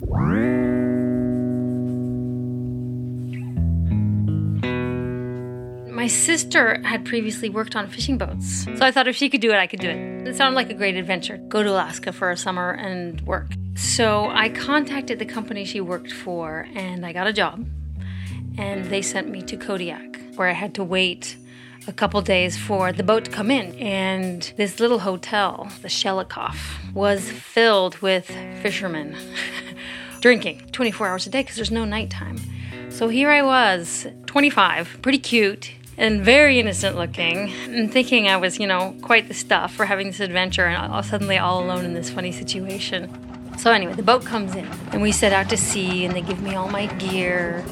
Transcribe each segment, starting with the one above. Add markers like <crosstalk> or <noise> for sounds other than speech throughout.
My sister had previously worked on fishing boats, so I thought if she could do it, I could do it. It sounded like a great adventure. Go to Alaska for a summer and work. So I contacted the company she worked for and I got a job. And they sent me to Kodiak, where I had to wait a couple days for the boat to come in. And this little hotel, the Shelikof, was filled with fishermen <laughs> drinking 24 hours a day because there's no nighttime. So here I was, 25, pretty cute and very innocent looking, and thinking I was, you know, quite the stuff for having this adventure and all, suddenly all alone in this funny situation. So, anyway, the boat comes in, and we set out to sea, and they give me all my gear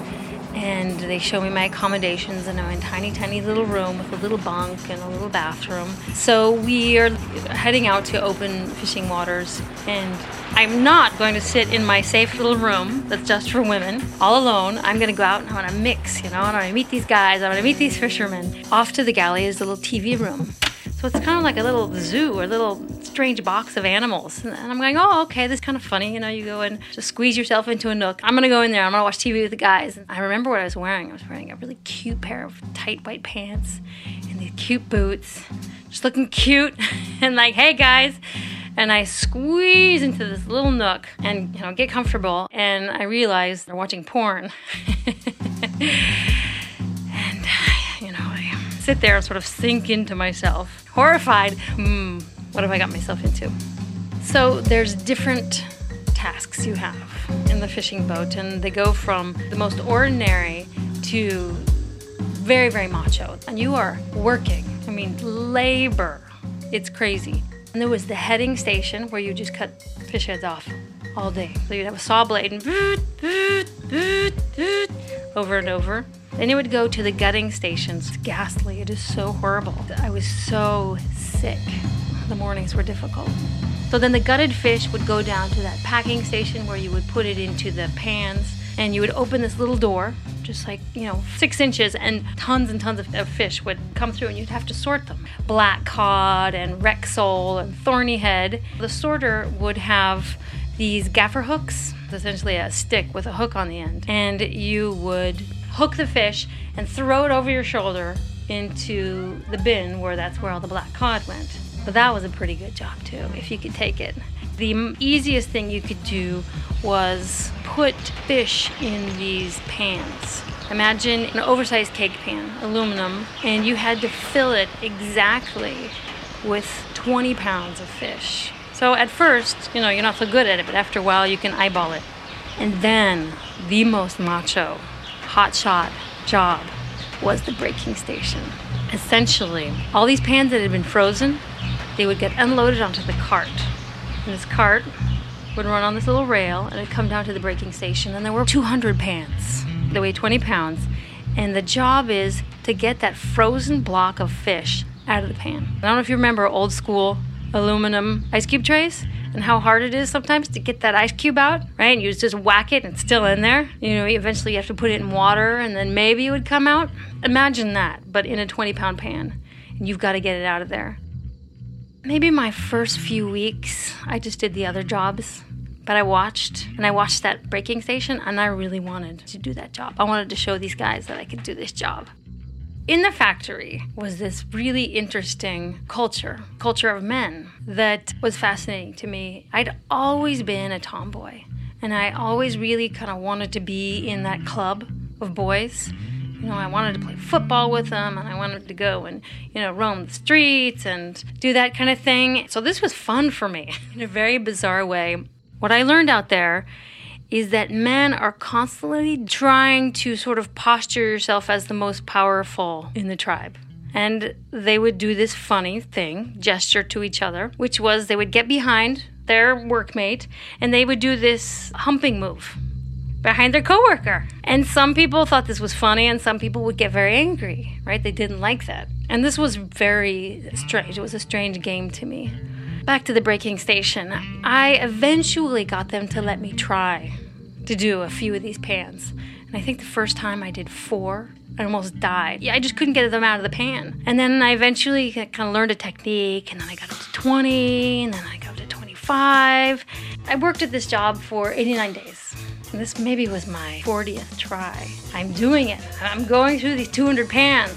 and they show me my accommodations and I'm in a tiny tiny little room with a little bunk and a little bathroom. So we are heading out to open fishing waters. And i'm not going to sit in my safe little room that's just for women all alone. I'm going to go out and i want to mix you know i'm going to meet these guys i'm going to meet these fishermen. Off to the galley is a little tv room. So it's kind of like a little zoo or a little strange box of animals. And I'm going, oh, okay, this is kind of funny. You know, you go and just squeeze yourself into a nook. I'm going to go in there. I'm going to watch TV with the guys. And I remember what I was wearing. I was wearing a really cute pair of tight white pants and these cute boots, just looking cute <laughs> and like, hey, guys. And I squeeze into this little nook and, you know, get comfortable. And I realize they're watching porn. <laughs> and, you know, I sit there and sort of sink into myself horrified. Hmm, what have I got myself into? So there's different tasks you have in the fishing boat, and they go from the most ordinary to very, very macho. And you are working. I mean, labor. It's crazy. And there was the heading station where you just cut fish heads off all day. So you'd have a saw blade and boot, boot, boot, boot, over and over. Then it would go to the gutting stations. It's ghastly. It is so horrible. I was so sick. The mornings were difficult. So then the gutted fish would go down to that packing station where you would put it into the pans and you would open this little door, just like, you know, six inches, and tons and tons of, of fish would come through and you'd have to sort them. Black cod and rex sole and thorny head. The sorter would have these gaffer hooks, essentially a stick with a hook on the end, and you would hook the fish, and throw it over your shoulder into the bin where that's where all the black cod went. But that was a pretty good job too, if you could take it. The easiest thing you could do was put fish in these pans. Imagine an oversized cake pan, aluminum, and you had to fill it exactly with 20 pounds of fish. So at first, you know, you're not so good at it, but after a while you can eyeball it. And then the most macho hotshot job was the breaking station. Essentially, all these pans that had been frozen, they would get unloaded onto the cart. And this cart would run on this little rail and it'd come down to the breaking station. And there were 200 pans. They weigh 20 pounds. And the job is to get that frozen block of fish out of the pan. I don't know if you remember old school aluminum ice cube trays and how hard it is sometimes to get that ice cube out, right? And you just whack it and it's still in there. You know, eventually you have to put it in water and then maybe it would come out. Imagine that, but in a 20 pound pan. And you've got to get it out of there. Maybe my first few weeks, I just did the other jobs. But I watched and I watched that breaking station and I really wanted to do that job. I wanted to show these guys that I could do this job in the factory was this really interesting culture, culture of men that was fascinating to me. I'd always been a tomboy, and I always really kind of wanted to be in that club of boys. You know, I wanted to play football with them and I wanted to go and, you know, roam the streets and do that kind of thing. So this was fun for me <laughs> in a very bizarre way. What I learned out there is that men are constantly trying to sort of posture yourself as the most powerful in the tribe. And they would do this funny thing, gesture to each other, which was they would get behind their workmate and they would do this humping move behind their coworker. And some people thought this was funny and some people would get very angry, right? They didn't like that. And this was very strange. It was a strange game to me. Back to the breaking station. I eventually got them to let me try to do a few of these pans. And I think the first time I did four, I almost died. Yeah, I just couldn't get them out of the pan. And then I eventually kind of learned a technique, and then I got up to 20, and then I got up to 25. I worked at this job for 89 days. This maybe was my 40th try. I'm doing it. I'm going through these 200 pans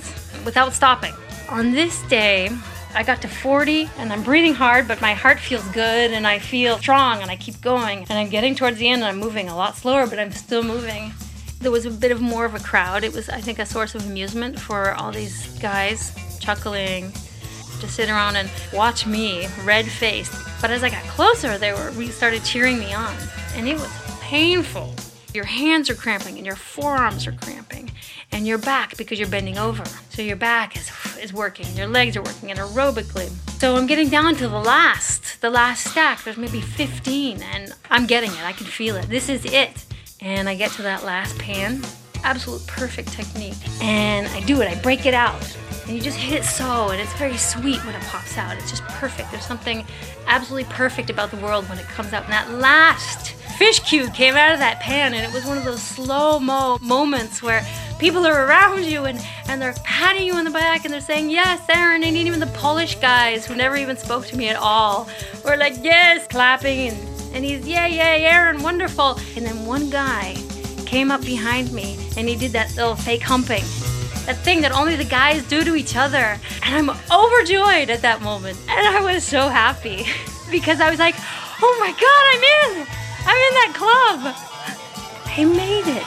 without stopping. On this day, I got to 40 and I'm breathing hard, but my heart feels good and I feel strong and I keep going. And I'm getting towards the end and I'm moving a lot slower, but I'm still moving. There was a bit of more of a crowd. It was, I think, a source of amusement for all these guys chuckling to sit around and watch me, red faced. But as I got closer, they were we started cheering me on, and it was painful. Your hands are cramping and your forearms are cramping and your back because you're bending over. So your back is, is working, your legs are working and aerobically. So I'm getting down to the last, the last stack. There's maybe 15 and I'm getting it. I can feel it. This is it. And I get to that last pan. Absolute perfect technique. And I do it. I break it out. And you just hit it so, and it's very sweet when it pops out. It's just perfect. There's something absolutely perfect about the world when it comes out. And that last fish cube came out of that pan, and it was one of those slow mo moments where people are around you and, and they're patting you on the back and they're saying, Yes, Erin, and even the Polish guys who never even spoke to me at all were like, Yes, clapping, and, and he's, Yeah, yeah, Erin, wonderful. And then one guy came up behind me and he did that little fake humping. That thing that only the guys do to each other. And I'm overjoyed at that moment. And I was so happy <laughs> because I was like, oh my God, I'm in! I'm in that club! I made it.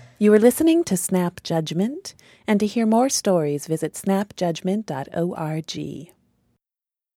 <laughs> you are listening to Snap Judgment, and to hear more stories, visit snapjudgment.org.